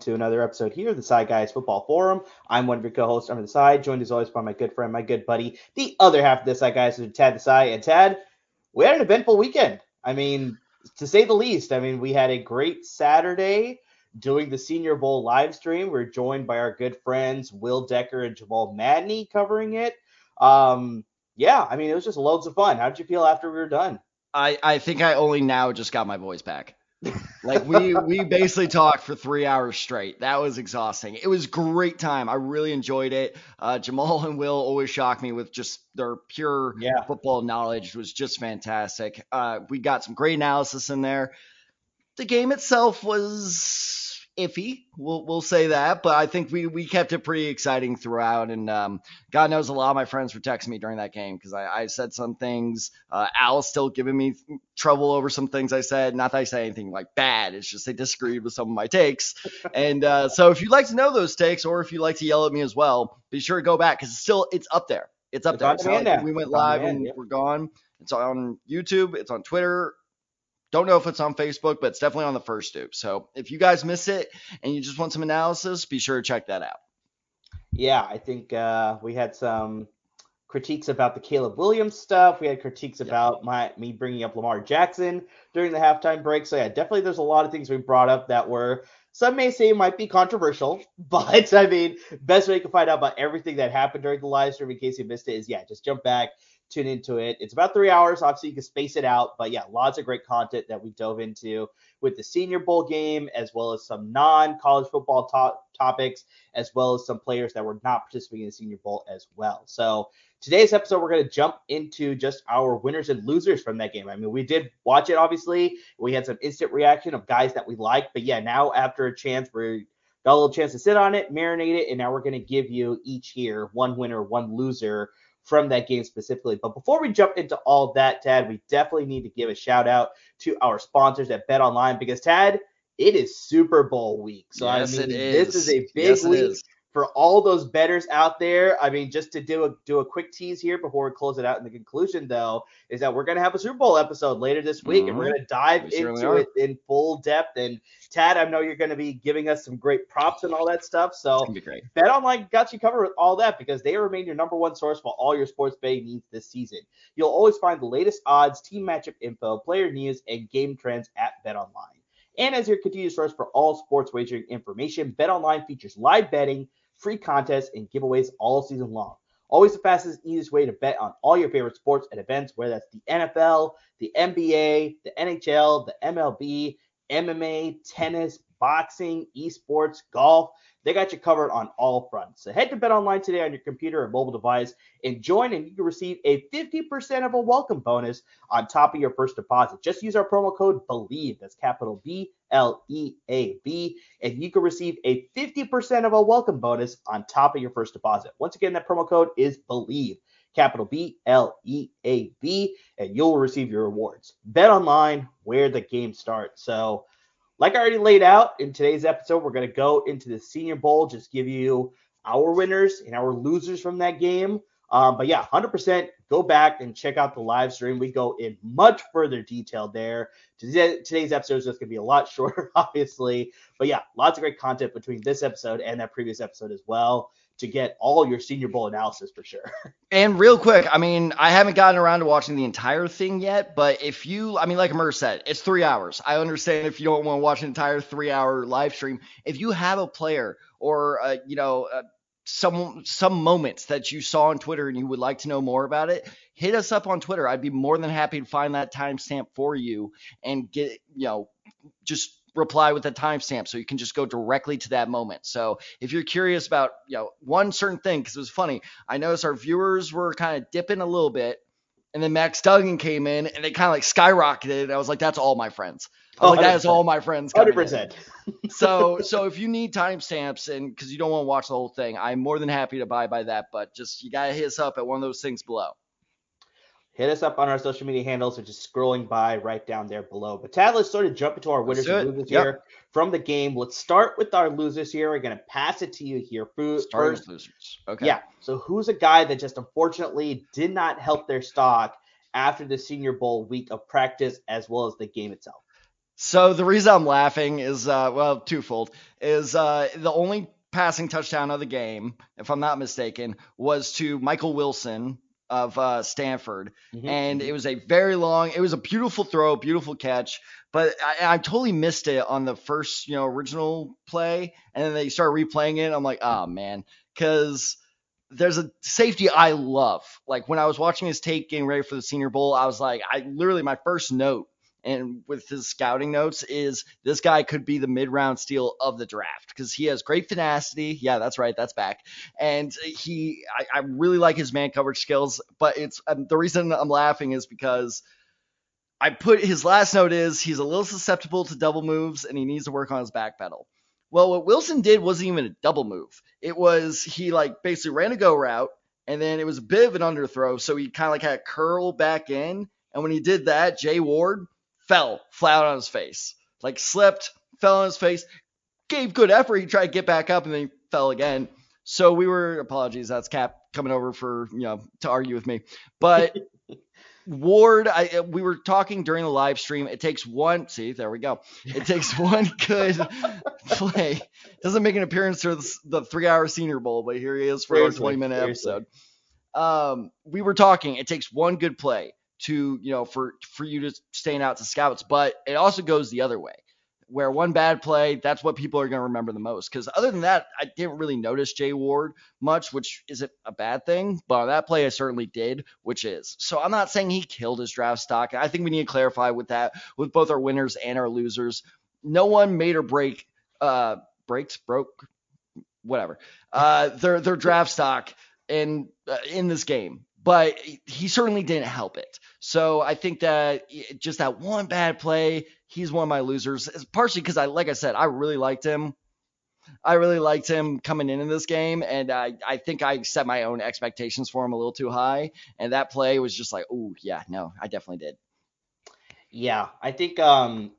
to another episode here the Desai Guys Football Forum. I'm one of your co-hosts Amar Desai, joined as always by my good friend, my good buddy, the other half of the Desai Guys, Tad Desai. And Tad, we had an eventful weekend. I mean, to say the least. I mean, we had a great Saturday doing the Senior Bowl live stream. We are joined by our good friends Will Decker and Jamal Madney covering it. Um, yeah, I mean, it was just loads of fun. How did you feel after we were done? I, I think I only now just got my voice back. Like we we basically talked for three hours straight. That was exhausting. It was great time. I really enjoyed it. Uh, Jamal and Will always shock me with just their pure yeah. football knowledge. It was just fantastic. Uh, we got some great analysis in there. The game itself was iffy. We'll we'll say that, but I think we we kept it pretty exciting throughout. And um, God knows a lot of my friends were texting me during that game because I, I said some things. Uh, Al's still giving me trouble over some things I said. Not that I say anything like bad. It's just they disagreed with some of my takes. and uh, so if you'd like to know those takes, or if you'd like to yell at me as well, be sure to go back because it's still it's up there. It's up it's there. Like we went live and yeah. we're gone. It's on YouTube. It's on Twitter. Don't know if it's on Facebook, but it's definitely on the first stoop. So if you guys miss it and you just want some analysis, be sure to check that out. Yeah, I think uh, we had some critiques about the Caleb Williams stuff. We had critiques about my me bringing up Lamar Jackson during the halftime break. So yeah, definitely there's a lot of things we brought up that were some may say might be controversial, but I mean, best way you can find out about everything that happened during the live stream in case you missed it is yeah, just jump back tune into it. It's about three hours. Obviously, you can space it out, but yeah, lots of great content that we dove into with the Senior Bowl game, as well as some non-college football to- topics, as well as some players that were not participating in the Senior Bowl as well. So today's episode, we're going to jump into just our winners and losers from that game. I mean, we did watch it, obviously. We had some instant reaction of guys that we liked, but yeah, now after a chance, we got a little chance to sit on it, marinate it, and now we're going to give you each here one winner, one loser from that game specifically. But before we jump into all that, Tad, we definitely need to give a shout out to our sponsors at Bet Online because Tad, it is Super Bowl week. So yes, I mean, this is a big yes, week for all those betters out there, I mean, just to do a do a quick tease here before we close it out in the conclusion, though, is that we're gonna have a Super Bowl episode later this week, mm-hmm. and we're mm-hmm. gonna dive we into it in full depth. And Tad, I know you're gonna be giving us some great props and all that stuff. So Bet Online got you covered with all that because they remain your number one source for all your sports betting needs this season. You'll always find the latest odds, team matchup info, player news, and game trends at Bet Online. And as your continued source for all sports wagering information, BetOnline features live betting, free contests, and giveaways all season long. Always the fastest, easiest way to bet on all your favorite sports and events, whether that's the NFL, the NBA, the NHL, the MLB, MMA, tennis, boxing, esports, golf. They got you covered on all fronts. So head to Bet Online today on your computer or mobile device and join, and you can receive a 50% of a welcome bonus on top of your first deposit. Just use our promo code BELIEVE. That's capital B L E A B, and you can receive a 50% of a welcome bonus on top of your first deposit. Once again, that promo code is BELIEVE capital B L E A B, and you'll receive your rewards. Bet online where the game starts. So like I already laid out in today's episode, we're going to go into the Senior Bowl, just give you our winners and our losers from that game. Um, but yeah, 100% go back and check out the live stream. We go in much further detail there. Today's episode is just going to be a lot shorter, obviously. But yeah, lots of great content between this episode and that previous episode as well to get all your Senior Bowl analysis for sure. And real quick, I mean, I haven't gotten around to watching the entire thing yet, but if you, I mean, like Mer said, it's three hours. I understand if you don't want to watch an entire three hour live stream. If you have a player or, uh, you know, uh, some some moments that you saw on Twitter and you would like to know more about it, hit us up on Twitter. I'd be more than happy to find that timestamp for you and get, you know, just reply with a timestamp so you can just go directly to that moment. So if you're curious about, you know, one certain thing, because it was funny, I noticed our viewers were kind of dipping a little bit. And then Max Duggan came in and it kind of like skyrocketed. I was like, that's all my friends. I was oh, like, that is all my friends. Hundred percent. so, so if you need timestamps and because you don't want to watch the whole thing, I'm more than happy to buy by that. But just you gotta hit us up at one of those things below hit us up on our social media handles, which is scrolling by right down there below. But Tad, let's sort of jump into our winners and losers yep. here from the game. Let's start with our losers here. We're gonna pass it to you here. First, losers. Okay. Yeah. So who's a guy that just unfortunately did not help their stock after the Senior Bowl week of practice as well as the game itself? So the reason I'm laughing is, uh, well, twofold. Is uh, the only passing touchdown of the game, if I'm not mistaken, was to Michael Wilson of uh, Stanford, mm-hmm. and it was a very long. It was a beautiful throw, beautiful catch, but I, I, totally missed it on the first, you know, original play, and then they start replaying it. I'm like, oh man, because there's a safety I love. Like when I was watching his tape getting ready for the Senior Bowl, I was like, I literally my first note and with his scouting notes is this guy could be the mid-round steal of the draft because he has great tenacity. Yeah, that's right, that's back. And he, I, I really like his man coverage skills. But it's um, the reason I'm laughing is because I put his last note is he's a little susceptible to double moves and he needs to work on his back pedal. Well, what Wilson did wasn't even a double move. It was he like basically ran a go route and then it was a bit of an underthrow. So he kind of like had a curl back in. And when he did that, Jay Ward fell flat on his face, like slipped, fell on his face, gave good effort. He tried to get back up and then he fell again. So we were apologies. That's Cap coming over for you know to argue with me, but. Ward, I, we were talking during the live stream. It takes one. See, there we go. It takes one good play. Doesn't make an appearance for the, the three-hour Senior Bowl, but here he is for seriously, our 20-minute episode. Um, we were talking. It takes one good play to you know for for you to stand out to scouts, but it also goes the other way where one bad play, that's what people are going to remember the most. Because other than that, I didn't really notice Jay Ward much, which isn't a bad thing. But that play, I certainly did, which is. So I'm not saying he killed his draft stock. I think we need to clarify with that, with both our winners and our losers. No one made or break, uh, breaks, broke, whatever, uh, their their draft stock in uh, in this game but he certainly didn't help it. So I think that just that one bad play, he's one of my losers. It's partially because I, like I said, I really liked him. I really liked him coming in in this game, and I, I think I set my own expectations for him a little too high. And that play was just like, oh yeah, no, I definitely did. Yeah, I think um,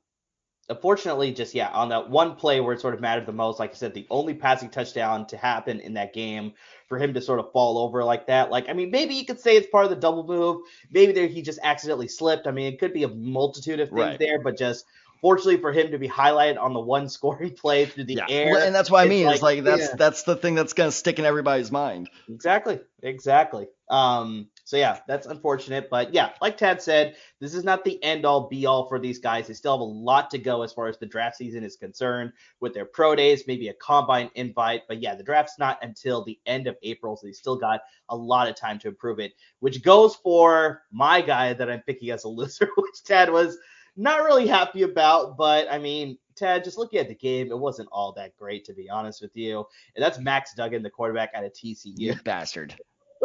unfortunately, just yeah, on that one play where it sort of mattered the most, like I said, the only passing touchdown to happen in that game for him to sort of fall over like that. Like, I mean, maybe you could say it's part of the double move. Maybe there he just accidentally slipped. I mean, it could be a multitude of things right. there, but just fortunately for him to be highlighted on the one scoring play through the yeah. air. Well, and that's what I mean. Like, it's like that's yeah. that's the thing that's gonna stick in everybody's mind. Exactly. Exactly. Um, so yeah, that's unfortunate, but yeah, like Tad said, this is not the end all be all for these guys. They still have a lot to go as far as the draft season is concerned with their pro days, maybe a combine invite, but yeah, the draft's not until the end of April, so they still got a lot of time to improve it. Which goes for my guy that I'm picking as a loser, which Tad was not really happy about, but I mean, Ted, just looking at the game, it wasn't all that great to be honest with you. And that's Max Duggan, the quarterback out of TCU. You bastard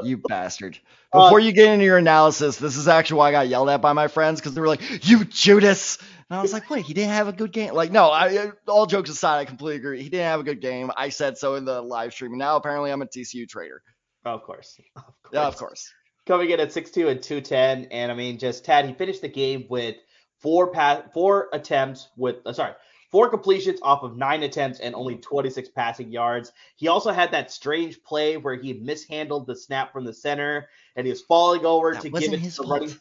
you bastard. Uh, Before uh, you get into your analysis, this is actually why I got yelled at by my friends because they were like, "You Judas," and I was like, "Wait, he didn't have a good game." Like, no, I all jokes aside, I completely agree. He didn't have a good game. I said so in the live stream, and now apparently I'm a TCU traitor. Of course, of course. Yeah, of course. Coming in at 6'2 and 210, and I mean, just Tad, he finished the game with four pass, four attempts with, uh, sorry, four completions off of nine attempts and only 26 passing yards. He also had that strange play where he mishandled the snap from the center and he was falling over that to give it to the running.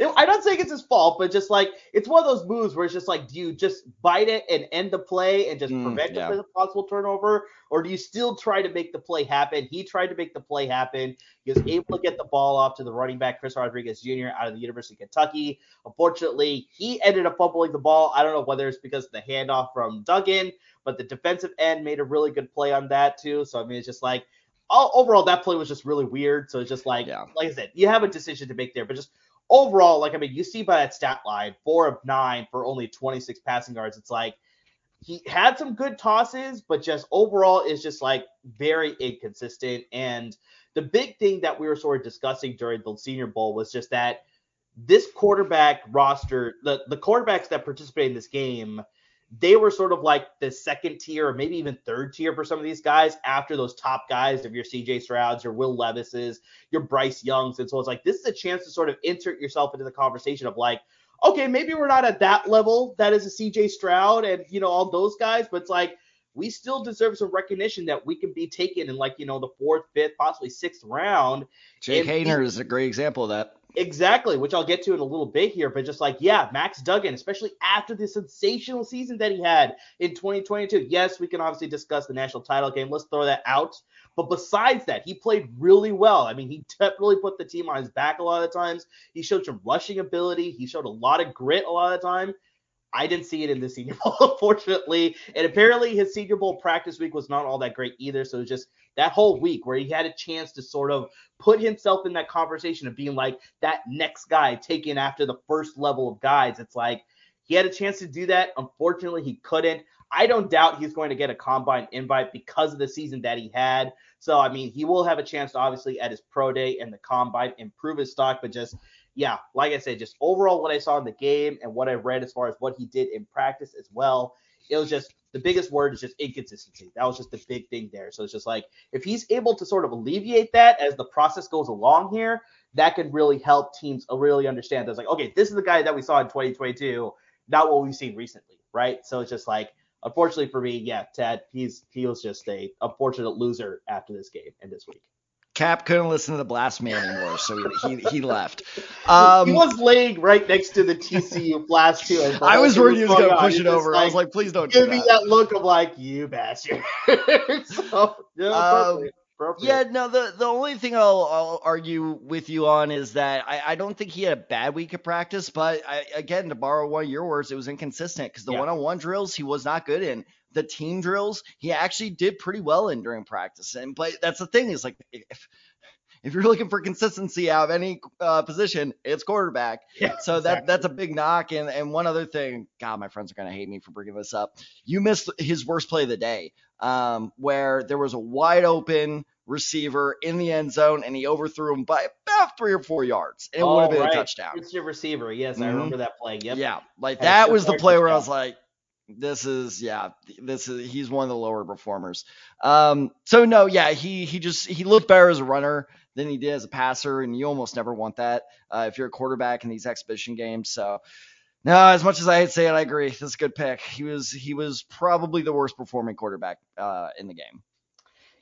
I'm not saying it's his fault, but just like it's one of those moves where it's just like, do you just bite it and end the play and just mm, prevent yeah. a possible turnover, or do you still try to make the play happen? He tried to make the play happen. He was able to get the ball off to the running back Chris Rodriguez Jr. out of the University of Kentucky. Unfortunately, he ended up fumbling the ball. I don't know whether it's because of the handoff from Duggan, but the defensive end made a really good play on that too. So I mean, it's just like all, overall that play was just really weird. So it's just like, yeah. like I said, you have a decision to make there, but just overall, like I mean, you see by that stat line, four of nine for only 26 passing yards. It's like he had some good tosses, but just overall is just like very inconsistent. And the big thing that we were sort of discussing during the Senior Bowl was just that this quarterback roster, the the quarterbacks that participate in this game they were sort of like the second tier or maybe even third tier for some of these guys after those top guys of your CJ Strouds, your Will Levises, your Bryce Youngs. And so it's like this is a chance to sort of insert yourself into the conversation of like, okay, maybe we're not at that level that is a CJ Stroud and you know all those guys, but it's like we still deserve some recognition that we can be taken in like, you know, the fourth, fifth, possibly sixth round. Jake Haener is a great example of that. Exactly, which I'll get to in a little bit here, but just like, yeah, Max Duggan, especially after the sensational season that he had in 2022. Yes, we can obviously discuss the national title game. Let's throw that out. But besides that, he played really well. I mean, he definitely put the team on his back a lot of times. He showed some rushing ability. He showed a lot of grit a lot of the time. I didn't see it in the Senior Bowl, unfortunately. And apparently, his Senior Bowl practice week was not all that great either. So it was just that whole week where he had a chance to sort of put himself in that conversation of being like that next guy taken after the first level of guys. It's like he had a chance to do that. Unfortunately, he couldn't. I don't doubt he's going to get a combine invite because of the season that he had. So, I mean, he will have a chance to obviously at his pro day and the combine improve his stock, but just yeah, like I said, just overall what I saw in the game and what I read as far as what he did in practice as well, it was just the biggest word is just inconsistency. That was just the big thing there. So it's just like if he's able to sort of alleviate that as the process goes along here, that can really help teams really understand that's like, okay, this is the guy that we saw in 2022, not what we've seen recently, right? So it's just like, unfortunately for me, yeah, Ted, he's he was just a unfortunate loser after this game and this week. Cap couldn't listen to the blast man anymore, so he, he, he left. Um, he was laying right next to the TCU blast too. I was worried he was going to push it over. Like, I was like, please don't give do me that. that. look of like you bastard. so, yeah, um, yeah, no. The the only thing I'll, I'll argue with you on is that I, I don't think he had a bad week of practice, but I, again, to borrow one of your words, it was inconsistent because the one on one drills he was not good in the team drills, he actually did pretty well in during practice. And but that's the thing is like if if you're looking for consistency out of any uh, position, it's quarterback. Yeah, so that exactly. that's a big knock. And and one other thing, God, my friends are gonna hate me for bringing this up. You missed his worst play of the day, um, where there was a wide open receiver in the end zone and he overthrew him by about three or four yards. And it oh, would have been right. a touchdown. It's your receiver. Yes, mm-hmm. I remember that play. Yep. Yeah, like that was the play where I was like, this is yeah this is he's one of the lower performers um so no yeah he he just he looked better as a runner than he did as a passer and you almost never want that uh, if you're a quarterback in these exhibition games so no as much as i hate to say it i agree this is a good pick he was he was probably the worst performing quarterback uh in the game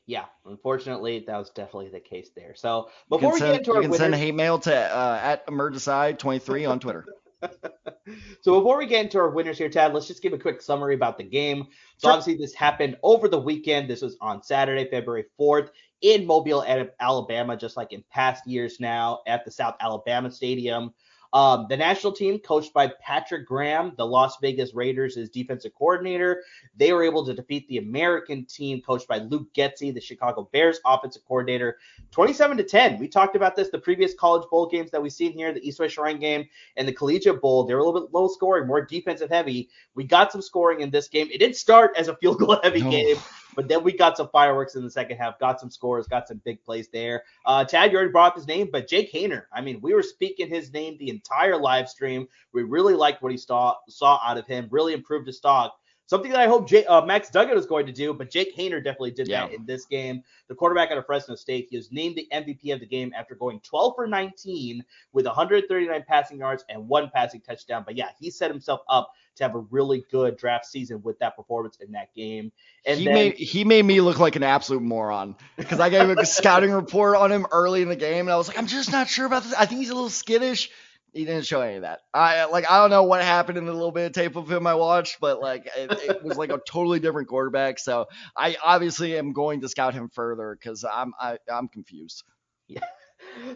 yeah, unfortunately, that was definitely the case there. So before we send, get into our you can winners, send hate mail to uh, at amardesai23 on Twitter. so before we get into our winners here, Tad, let's just give a quick summary about the game. So sure. obviously this happened over the weekend. This was on Saturday, February 4th in Mobile, Alabama, just like in past years now at the South Alabama Stadium. Um, the national team, coached by Patrick Graham, the Las Vegas Raiders' defensive coordinator, they were able to defeat the American team, coached by Luke Getsy, the Chicago Bears offensive coordinator, 27 to 10. We talked about this the previous college bowl games that we've seen here, the East West Shrine game and the Collegiate Bowl. They were a little bit low scoring, more defensive heavy. We got some scoring in this game. It did start as a field goal heavy no. game. But then we got some fireworks in the second half, got some scores, got some big plays there. Uh, Tad, you already brought up his name, but Jake Haener. I mean, we were speaking his name the entire live stream. We really liked what he saw saw out of him. Really improved his stock. Something that I hope J- uh, Max Duggan is going to do, but Jake Haener definitely did yeah. that in this game. The quarterback out of Fresno State, he was named the MVP of the game after going 12 for 19 with 139 passing yards and one passing touchdown. But yeah, he set himself up to have a really good draft season with that performance in that game. And he then, made he made me look like an absolute moron because I gave a scouting report on him early in the game, and I was like, I'm just not sure about this. I think he's a little skittish he didn't show any of that. I like I don't know what happened in the little bit of tape of him I watched, but like it, it was like a totally different quarterback. So I obviously am going to scout him further because I'm I, I'm confused. Yeah.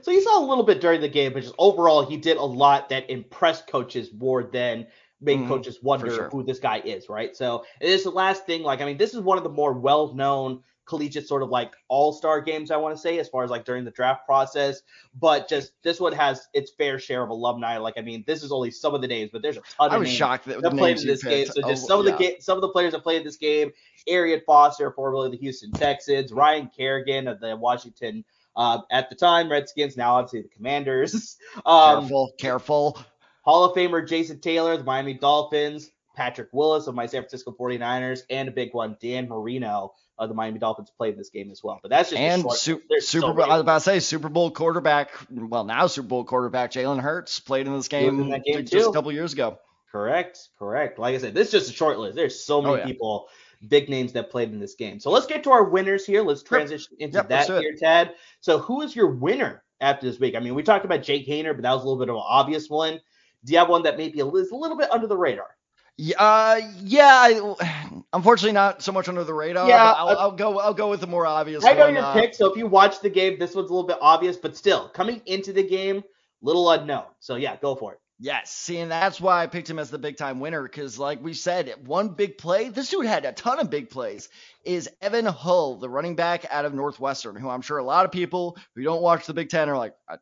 So you saw a little bit during the game, but just overall he did a lot that impressed coaches more than made mm, coaches wonder sure. who this guy is, right? So it is the last thing. Like I mean, this is one of the more well-known collegiate sort of like all-star games I want to say as far as like during the draft process but just this one has its fair share of alumni like I mean this is only some of the names but there's a ton I of was names shocked that, that played in this game. so just oh, some of the ga- some of the players that played this game Arian Foster formerly the Houston Texans Ryan Kerrigan of the Washington uh, at the time Redskins now obviously the Commanders. Um, careful careful. Hall of Famer Jason Taylor the Miami Dolphins Patrick Willis of my San Francisco 49ers and a big one Dan Marino uh, the Miami Dolphins played this game as well. But that's just and su- Super Bowl. I was about to say Super Bowl quarterback. Well, now Super Bowl quarterback Jalen Hurts played in this game, in game just too. a couple years ago. Correct, correct. Like I said, this is just a short list. There's so many oh, yeah. people big names that played in this game. So let's get to our winners here. Let's transition into Yep, that let's do it. here, Tad. So who is your winner after this week? I mean, we talked about Jake Haener, but that was a little bit of an obvious one. Do you have one that maybe is a little bit under the radar? Yeah, uh, yeah. I, unfortunately, not so much under the radar. Yeah, but I'll, uh, I'll go. I'll go with the more obvious. I know one, your uh, pick, so if you watch the game, this one's a little bit obvious, but still coming into the game, little unknown. So yeah, go for it. Yes, see, and that's why I picked him as the big time winner because, like we said, one big play. This dude had a ton of big plays. Is Evan Hull, the running back out of Northwestern, who I'm sure a lot of people who don't watch the Big Ten are like, I,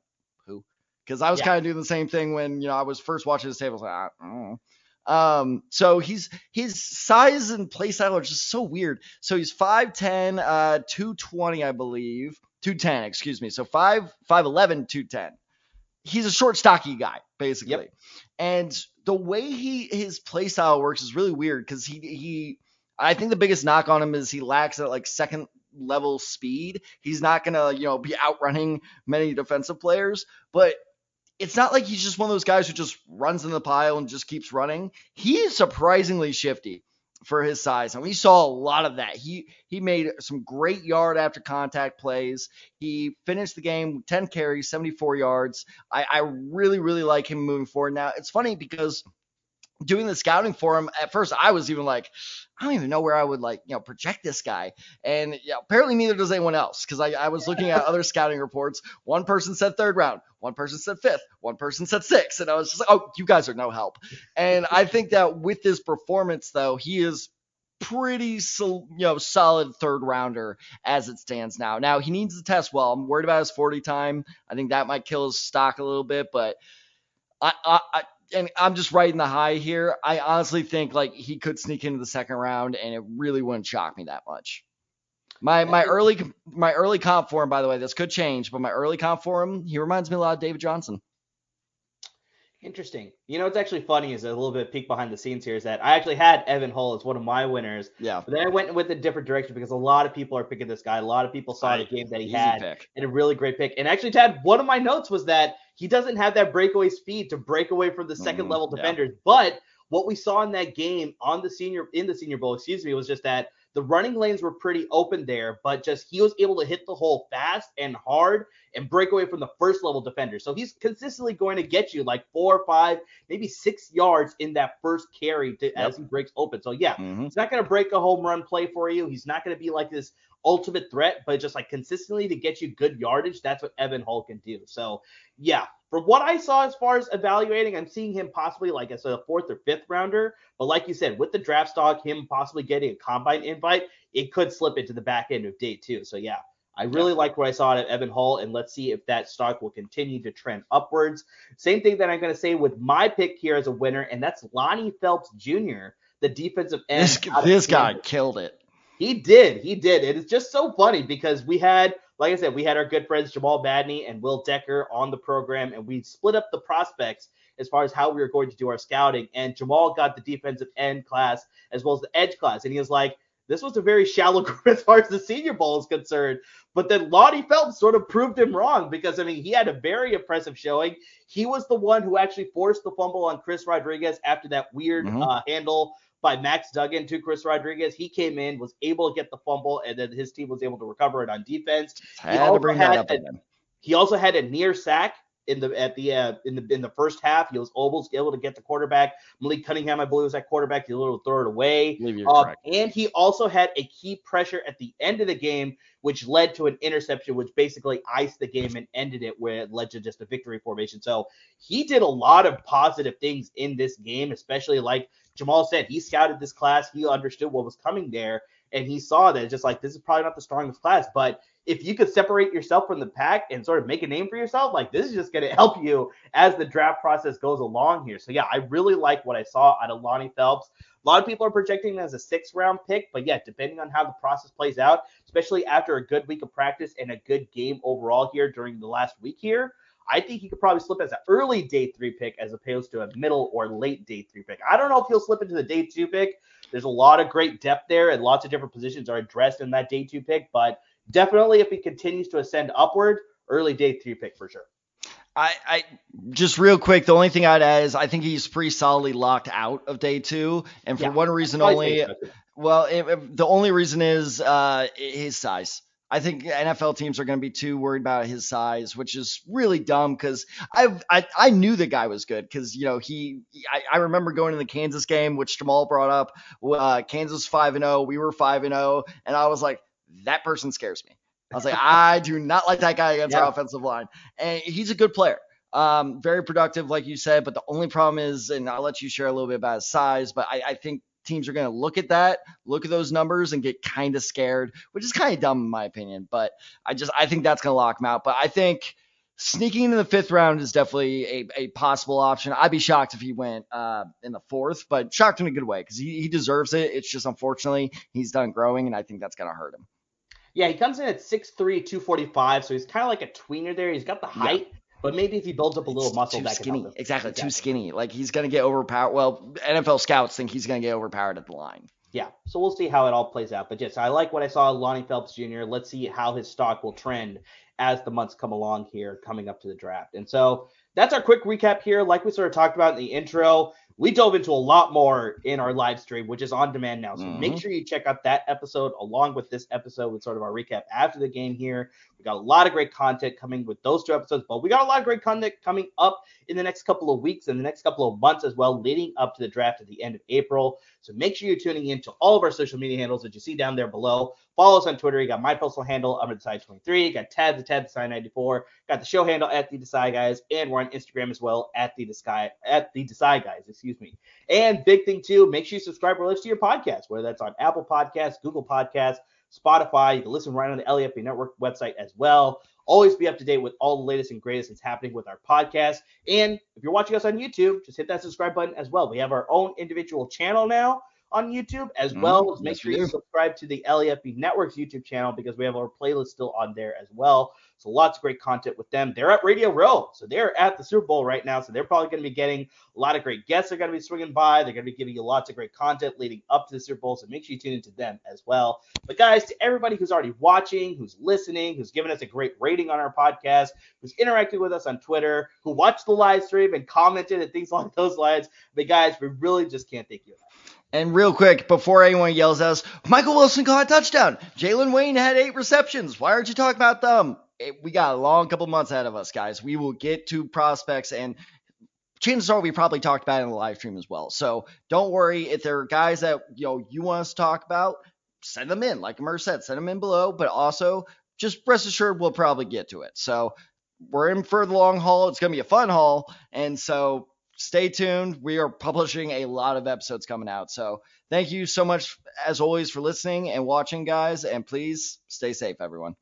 who? Because I was Yeah. kind of doing the same thing when you know I was first watching this table. I was like, I don't know. Um, so he's his size and play style are just so weird. So he's 5'10, uh, 220, I believe. 210, excuse me. So 5, 5'11, 210. He's a short, stocky guy, basically. Yep. And the way he his play style works is really weird because he he I think the biggest knock on him is he lacks that like second level speed. He's not gonna, you know, be outrunning many defensive players, but it's not like he's just one of those guys who just runs in the pile and just keeps running. He is surprisingly shifty for his size, and we saw a lot of that. He he made some great yard after contact plays. He finished the game with 10 carries, 74 yards. I, I really really like him moving forward. Now it's funny because doing the scouting for him at first, I was even like, I don't even know where I would like you know project this guy, and yeah, apparently neither does anyone else because I, I was looking at other scouting reports. One person said third round, one person said fifth, one person said sixth, and I was just like, oh, you guys are no help. And I think that with this performance, though, he is pretty sol- you know solid third rounder as it stands now. Now he needs to test well. I'm worried about his 40 time. I think that might kill his stock a little bit, but I, I, I and I'm just riding the high here. I honestly think like he could sneak into the second round, and it really wouldn't shock me that much. My my early my early comp for him, by the way, this could change, but my early comp for him, he reminds me a lot of David Johnson. Interesting. You know what's actually funny is a little bit peek behind the scenes here is that I actually had Evan Hull as one of my winners, Yeah, but then I went with a different direction because a lot of people are picking this guy. A lot of people saw the game that he easy had pick. and a really great pick. And actually, Tad, one of my notes was that he doesn't have that breakaway speed to break away from the second Mhm, level yeah. defenders. But what we saw in that game on the senior in the senior bowl, excuse me, was just that the running lanes were pretty open there, but just he was able to hit the hole fast and hard and break away from the first level defender. So he's consistently going to get you like four, or five, maybe six yards in that first carry to, as he breaks open. So yeah, Mhm. He's not going to break a home run play for you. He's not going to be like this ultimate threat, but just like consistently to get you good yardage. That's what Evan Hull can do. So, yeah, from what I saw as far as evaluating, I'm seeing him possibly like as a fourth or fifth rounder. But like you said, with the draft stock, him possibly getting a combine invite, it could slip into the back end of day two. So, yeah. I really like what I saw out of Evan Hull, and let's see if that stock will continue to trend upwards. Same thing that I'm going to say with my pick here as a winner, and that's Lonnie Phelps Jr., the defensive end. This this guy killed it. He did. He did. It is just so funny because we had, like I said, we had our good friends Jamal Badney and Will Decker on the program, and we split up the prospects as far as how we were going to do our scouting. And Jamal got the defensive end class as well as the edge class. And he was like, this was a very shallow group as far as the Senior Bowl is concerned. But then Lonnie Phelps sort of proved him wrong because, I mean, he had a very impressive showing. He was the one who actually forced the fumble on Chris Rodriguez after that weird Mhm. uh, handle by Max Duggan to Chris Rodriguez. He came in, was able to get the fumble, and then his team was able to recover it on defense. Had also to bring that had up a-. He also had a near sack in the at the uh, in the in the first half. He was almost able to get the quarterback. Malik Cunningham, I believe, was that quarterback. He was able to throw it away. I believe you're Uh, and he also had a key pressure at the end of the game, which led to an interception, which basically iced the game and ended it, where it led to just a victory formation. So he did a lot of positive things in this game, especially like Jamal said, he scouted this class, he understood what was coming there, and he saw that just like this is probably not the strongest class, but if you could separate yourself from the pack and sort of make a name for yourself, like this is just going to help you as the draft process goes along here. So yeah, I really like what I saw out of Lonnie Phelps. A lot of people are projecting as a six round pick, but yeah, depending on how the process plays out, especially after a good week of practice and a good game overall here during the last week here, I think he could probably slip as an early day three pick as opposed to a middle or late day three pick. I don't know if he'll slip into the day two pick. There's a lot of great depth there, and lots of different positions are addressed in that day two pick, but definitely if he continues to ascend upward, early day three pick for sure. I, I just real quick, the only thing I'd add is I think he's pretty solidly locked out of day two, and for Yeah, one reason only. think so, too. Well, it, it- the only reason is uh, his size. I think NFL teams are going to be too worried about his size, which is really dumb because I, I I knew the guy was good because you know he I, I remember going to the Kansas game, which Jamal brought up. Uh, Kansas five and zero, we were five and zero, and I was like, that person scares me. I was like, I do not like that guy against Yeah. our offensive line, and he's a good player. Um, very productive, like you said, but the only problem is, and I'll let you share a little bit about his size, but I, I think teams are going to look at that, look at those numbers, and get kind of scared, which is kind of dumb in my opinion. But I just I think that's going to lock him out. But I think sneaking into the fifth round is definitely a, a possible option. I'd be shocked if he went uh, in the fourth, but shocked in a good way because he, he deserves it. It's just unfortunately he's done growing, and I think that's going to hurt him. Yeah, he comes in at 6'3", 245, so he's kind of like a tweener there. He's got the height, but maybe if he builds up a little It's muscle, too skinny. him. Exactly, too skinny. Like he's going to get overpowered. Well, NFL scouts think he's going to get overpowered at the line. Yeah, so we'll see how it all plays out. But yes, I like what I saw Lonnie Phelps Jr. Let's see how his stock will trend as the months come along here, coming up to the draft. And so that's our quick recap here. Like we sort of talked about in the intro, we dove into a lot more in our live stream, which is on demand now. So make Mhm. sure you check out that episode along with this episode with sort of our recap after the game here. We got a lot of great content coming with those two episodes, but we got a lot of great content coming up in the next couple of weeks and the next couple of months as well, leading up to the draft at the end of April. So make sure you're tuning in to all of our social media handles that you see down there below. Follow us on Twitter. You got my personal handle, under the side 23. You got Tad the Tad the side 94. Got the show handle at the Desai Guys, and we're on Instagram as well at the Desai at the Guys. Excuse me. And big thing too, make sure you subscribe or listen to your podcast, whether that's on Apple Podcasts, Google Podcasts, Spotify. You can listen right on the LEFB Network website as well. Always be up to date with all the latest and greatest that's happening with our podcast. And if you're watching us on YouTube, just hit that subscribe button as well. We have our own individual channel now on YouTube, as Mhm. well as make Yes, sure you subscribe to the LEFB Network's YouTube channel because we have our playlist still on there as well. So lots of great content with them. They're at Radio Row, so they're at the Super Bowl right now. So they're probably going to be getting a lot of great guests. They're going to be swinging by. They're going to be giving you lots of great content leading up to the Super Bowl. So make sure you tune into them as well. But guys, to everybody who's already watching, who's listening, who's given us a great rating on our podcast, who's interacting with us on Twitter, who watched the live stream and commented and things along those lines, but guys, we really just can't thank you enough. And real quick, before anyone yells at us, Michael Wilson caught a touchdown. Jalen Wayne had eight receptions. Why aren't you talking about them? It- we got a long couple months ahead of us, guys. We will get to prospects and chances are we probably talked about in the live stream as well. So don't worry if there are guys that you know you want us to talk about, send them in. Like Mer said, send them in below. But also just rest assured we'll probably get to it. So we're in for the long haul. It's gonna be a fun haul, and so stay tuned. We are publishing a lot of episodes coming out. So thank you so much as always for listening and watching, guys. And please stay safe, everyone.